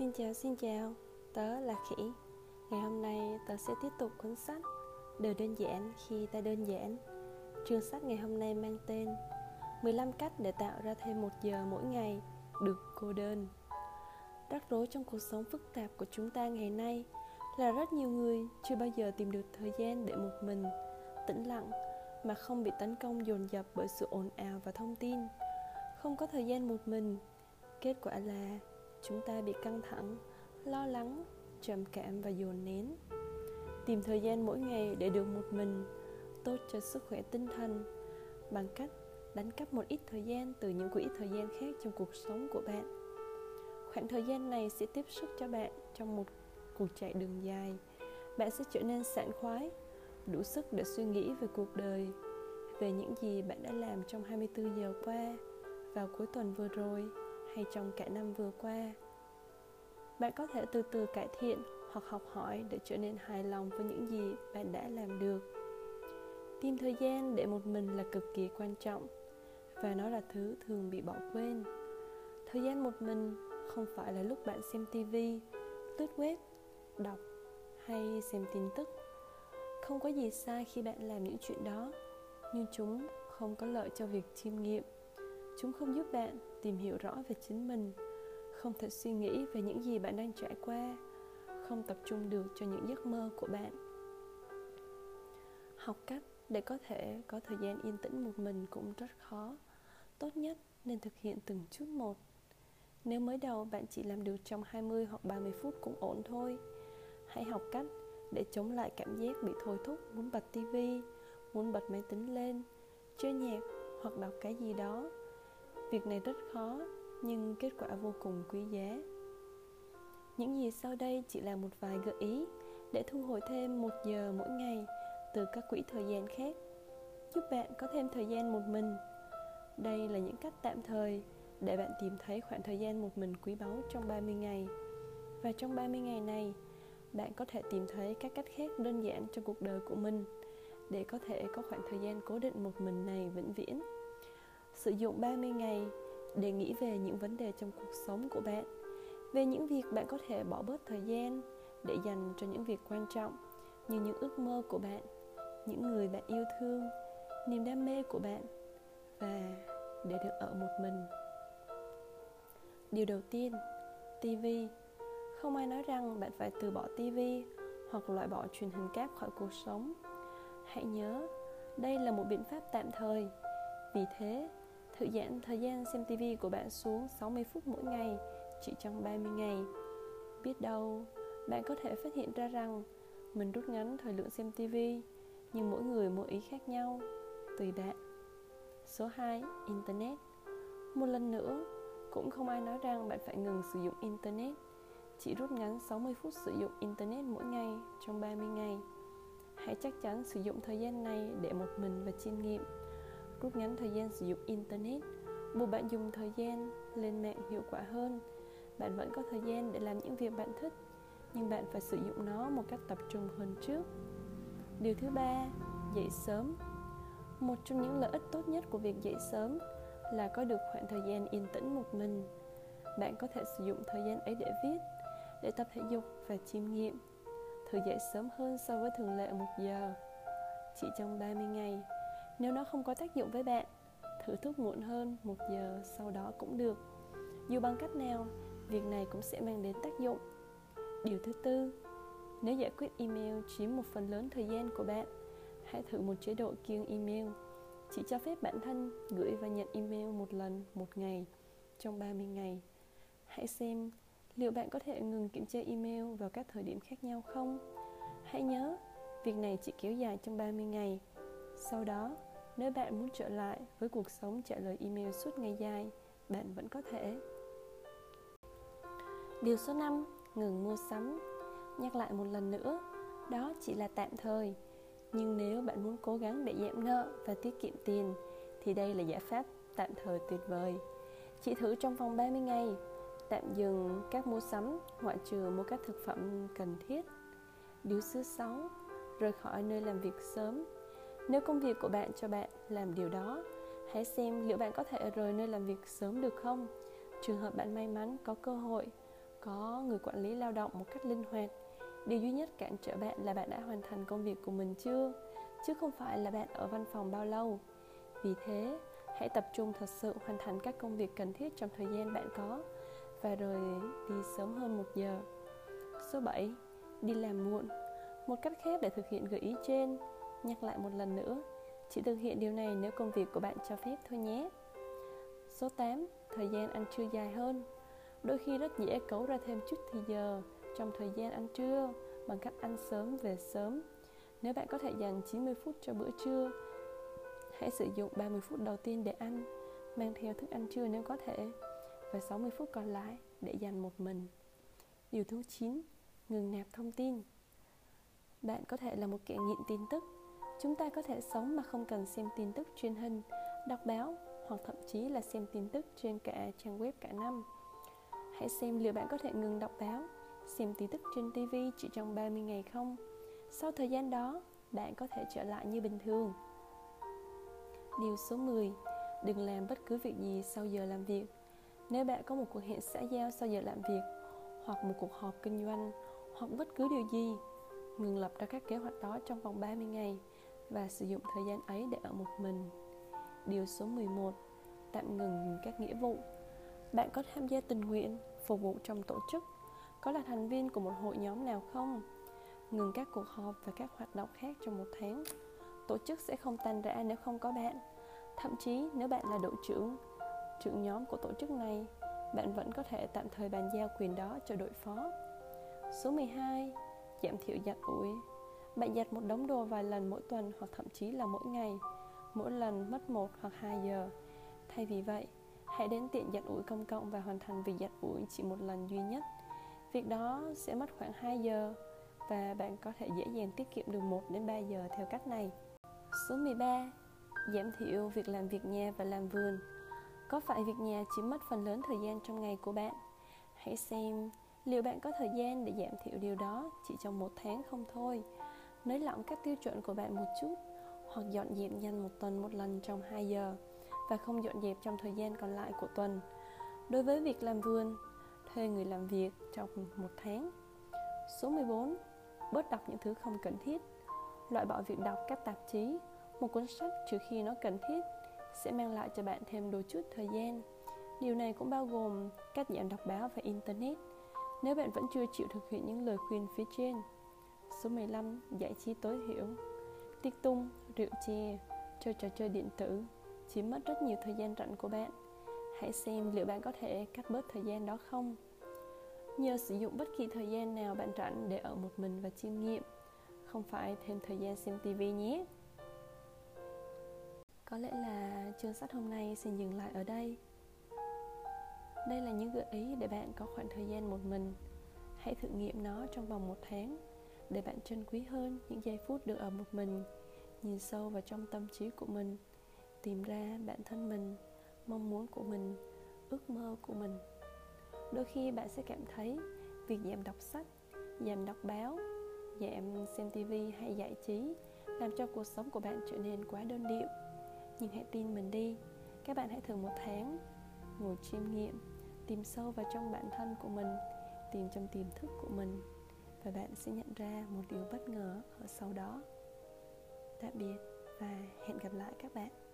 Xin chào, xin chào, tớ là Khỉ. Ngày hôm nay tớ sẽ tiếp tục cuốn sách Đời đơn giản khi ta đơn giản. Chương sách ngày hôm nay mang tên 15 cách để tạo ra thêm một giờ mỗi ngày Được cô đơn. Rắc rối trong cuộc sống phức tạp của chúng ta ngày nay Là rất nhiều người chưa bao giờ tìm được thời gian để một mình Tĩnh lặng mà không bị tấn công dồn dập bởi sự ồn ào và thông tin. Không có thời gian một mình. Kết quả là chúng ta bị căng thẳng, lo lắng, trầm cảm và dồn nén. Tìm thời gian mỗi ngày để được một mình, tốt cho sức khỏe tinh thần, bằng cách đánh cắp một ít thời gian từ những quỹ thời gian khác trong cuộc sống của bạn. Khoảng thời gian này sẽ tiếp sức cho bạn trong một cuộc chạy đường dài. Bạn sẽ trở nên sảng khoái, đủ sức để suy nghĩ về cuộc đời, về những gì bạn đã làm trong 24 giờ qua, vào cuối tuần vừa rồi hay trong cả năm vừa qua. Bạn có thể từ từ cải thiện hoặc học hỏi để trở nên hài lòng với những gì bạn đã làm được. Tìm thời gian để một mình là cực kỳ quan trọng, và nó là thứ thường bị bỏ quên. Thời gian một mình không phải là lúc bạn xem tivi lướt web, đọc hay xem tin tức. Không có gì sai khi bạn làm những chuyện đó, nhưng chúng không có lợi cho việc chiêm nghiệm. Chúng không giúp bạn tìm hiểu rõ về chính mình, không thể suy nghĩ về những gì bạn đang trải qua, không tập trung được cho những giấc mơ của bạn. Học cách để có thể có thời gian yên tĩnh một mình cũng rất khó. Tốt nhất nên thực hiện từng chút một. Nếu mới đầu bạn chỉ làm được trong 20 hoặc 30 phút cũng ổn thôi. Hãy học cách để chống lại cảm giác bị thôi thúc, muốn bật tivi muốn bật máy tính lên, chơi nhạc hoặc đọc cái gì đó việc này rất khó nhưng kết quả vô cùng quý giá những gì sau đây chỉ là một vài gợi ý để thu hồi thêm một giờ mỗi ngày từ các quỹ thời gian khác giúp bạn có thêm thời gian một mình đây là những cách tạm thời để bạn tìm thấy khoảng thời gian một mình quý báu trong 30 ngày. Và trong 30 ngày này, bạn có thể tìm thấy các cách khác đơn giản cho cuộc đời của mình để có thể có khoảng thời gian cố định một mình này vĩnh viễn. Sử dụng 30 ngày để nghĩ về những vấn đề trong cuộc sống của bạn, về những việc bạn có thể bỏ bớt thời gian để dành cho những việc quan trọng như những ước mơ của bạn, những người bạn yêu thương, niềm đam mê của bạn và để được ở một mình. Điều đầu tiên tv không ai nói rằng bạn phải từ bỏ tv hoặc loại bỏ truyền hình cáp khỏi cuộc sống. Hãy nhớ, đây là một biện pháp tạm thời. Vì thế Thư giãn thời gian xem TV của bạn xuống 60 phút mỗi ngày chỉ trong 30 ngày. Biết đâu, bạn có thể phát hiện ra rằng mình rút ngắn thời lượng xem TV, nhưng mỗi người mỗi ý khác nhau, tùy bạn. Số 2. Internet Một lần nữa, cũng không ai nói rằng bạn phải ngừng sử dụng Internet Chỉ rút ngắn 60 phút sử dụng Internet mỗi ngày trong 30 ngày Hãy chắc chắn sử dụng thời gian này để một mình và chiêm nghiệm rút ngắn thời gian sử dụng internet, buộc bạn dùng thời gian lên mạng hiệu quả hơn. Bạn vẫn có thời gian để làm những việc bạn thích, nhưng bạn phải sử dụng nó một cách tập trung hơn trước. Điều thứ ba, dậy sớm. Một trong những lợi ích tốt nhất của việc dậy sớm là có được khoảng thời gian yên tĩnh một mình. Bạn có thể sử dụng thời gian ấy để viết, để tập thể dục và chiêm nghiệm. Thử dậy sớm hơn so với thường lệ một giờ. Chỉ trong 30 ngày nếu nó không có tác dụng với bạn, thử thuốc muộn hơn một giờ sau đó cũng được. Dù bằng cách nào, việc này cũng sẽ mang đến tác dụng. Điều thứ tư, nếu giải quyết email chiếm một phần lớn thời gian của bạn, hãy thử một chế độ kiêng email. Chỉ cho phép bản thân gửi và nhận email một lần một ngày trong 30 ngày. Hãy xem liệu bạn có thể ngừng kiểm tra email vào các thời điểm khác nhau không. Hãy nhớ, việc này chỉ kéo dài trong 30 ngày. Sau đó, nếu bạn muốn trở lại với cuộc sống trả lời email suốt ngày dài, bạn vẫn có thể. Điều số 5, ngừng mua sắm. Nhắc lại một lần nữa, đó chỉ là tạm thời. Nhưng nếu bạn muốn cố gắng để giảm nợ và tiết kiệm tiền thì đây là giải pháp tạm thời tuyệt vời. Chỉ thử trong vòng 30 ngày, tạm dừng các mua sắm ngoại trừ mua các thực phẩm cần thiết. Điều số 6, rời khỏi nơi làm việc sớm nếu công việc của bạn cho bạn làm điều đó, hãy xem liệu bạn có thể rời nơi làm việc sớm được không. Trường hợp bạn may mắn có cơ hội, có người quản lý lao động một cách linh hoạt. Điều duy nhất cản trở bạn là bạn đã hoàn thành công việc của mình chưa? Chứ không phải là bạn ở văn phòng bao lâu. Vì thế hãy tập trung thật sự hoàn thành các công việc cần thiết trong thời gian bạn có và rời đi sớm hơn một giờ. Số 7 đi làm muộn. Một cách khác để thực hiện gợi ý trên nhắc lại một lần nữa chỉ thực hiện điều này nếu công việc của bạn cho phép thôi nhé số 8 thời gian ăn trưa dài hơn đôi khi rất dễ cấu ra thêm chút thì giờ trong thời gian ăn trưa bằng cách ăn sớm về sớm. Nếu bạn có thể dành 90 phút cho bữa trưa, hãy sử dụng 30 phút đầu tiên để ăn, mang theo thức ăn trưa nếu có thể, và 60 phút còn lại để dành một mình. Điều thứ 9, ngừng nạp thông tin. Bạn có thể là một kẻ nghiện tin tức. Chúng ta có thể sống mà không cần xem tin tức truyền hình, đọc báo hoặc thậm chí là xem tin tức trên cả trang web cả năm. Hãy xem liệu bạn có thể ngừng đọc báo xem tin tức trên TV chỉ trong 30 ngày không? Sau thời gian đó, bạn có thể trở lại như bình thường. Điều số 10. Đừng làm bất cứ việc gì sau giờ làm việc. Nếu bạn có một cuộc hẹn xã giao sau giờ làm việc, hoặc một cuộc họp kinh doanh, hoặc bất cứ điều gì, ngừng lập ra các kế hoạch đó trong vòng 30 ngày và sử dụng thời gian ấy để ở một mình. Điều số 11. Tạm ngừng các nghĩa vụ. Bạn có tham gia tình nguyện, phục vụ trong tổ chức có là thành viên của một hội nhóm nào không ngừng các cuộc họp và các hoạt động khác trong một tháng tổ chức sẽ không tan rã nếu không có bạn thậm chí nếu bạn là đội trưởng trưởng nhóm của tổ chức này bạn vẫn có thể tạm thời bàn giao quyền đó cho đội phó số 12 giảm thiểu giặt ủi bạn giặt một đống đồ vài lần mỗi tuần hoặc thậm chí là mỗi ngày, mỗi lần mất một hoặc hai giờ thay vì vậy, hãy đến tiện giặt ủi công cộng và hoàn thành việc giặt ủi chỉ một lần duy nhất Việc đó sẽ mất khoảng 2 giờ và bạn có thể dễ dàng tiết kiệm được 1 đến 3 giờ theo cách này. Số 13. Giảm thiểu việc làm việc nhà và làm vườn. Có phải việc nhà chiếm mất phần lớn thời gian trong ngày của bạn? Hãy xem liệu bạn có thời gian để giảm thiểu điều đó chỉ trong một tháng không thôi. Nới lỏng các tiêu chuẩn của bạn một chút hoặc dọn dẹp nhanh một tuần một lần trong 2 giờ và không dọn dẹp trong thời gian còn lại của tuần. Đối với việc làm vườn, thuê người làm việc trong một tháng. Số 14. Bớt đọc những thứ không cần thiết. Loại bỏ việc đọc các tạp chí, một cuốn sách trừ khi nó cần thiết sẽ mang lại cho bạn thêm đôi chút thời gian. Điều này cũng bao gồm cách giảm đọc báo và internet nếu bạn vẫn chưa chịu thực hiện những lời khuyên phía trên. Số 15. Giải trí tối thiểu. Tiết tung, rượu chè, chơi trò chơi điện tử. Chiếm mất rất nhiều thời gian rảnh của bạn. Hãy xem liệu bạn có thể cắt bớt thời gian đó không. Nhờ sử dụng bất kỳ thời gian nào bạn rảnh để ở một mình và chiêm nghiệm không phải thêm thời gian xem tivi nhé. Có lẽ là chương sách hôm nay xin dừng lại ở đây. Đây là những gợi ý để bạn có khoảng thời gian một mình. Hãy thử nghiệm nó trong vòng một tháng để bạn trân quý hơn những giây phút được ở một mình, nhìn sâu vào trong tâm trí của mình, tìm ra bản thân mình, mong muốn của mình, ước mơ của mình. Đôi khi bạn sẽ cảm thấy việc giảm đọc sách, giảm đọc báo, giảm xem tivi hay giải trí làm cho cuộc sống của bạn trở nên quá đơn điệu. Nhưng hãy tin mình đi, các bạn hãy thử một tháng ngồi chiêm nghiệm, tìm sâu vào trong bản thân của mình, tìm trong tiềm thức của mình và bạn sẽ nhận ra một điều bất ngờ ở sau đó. Tạm biệt và hẹn gặp lại các bạn.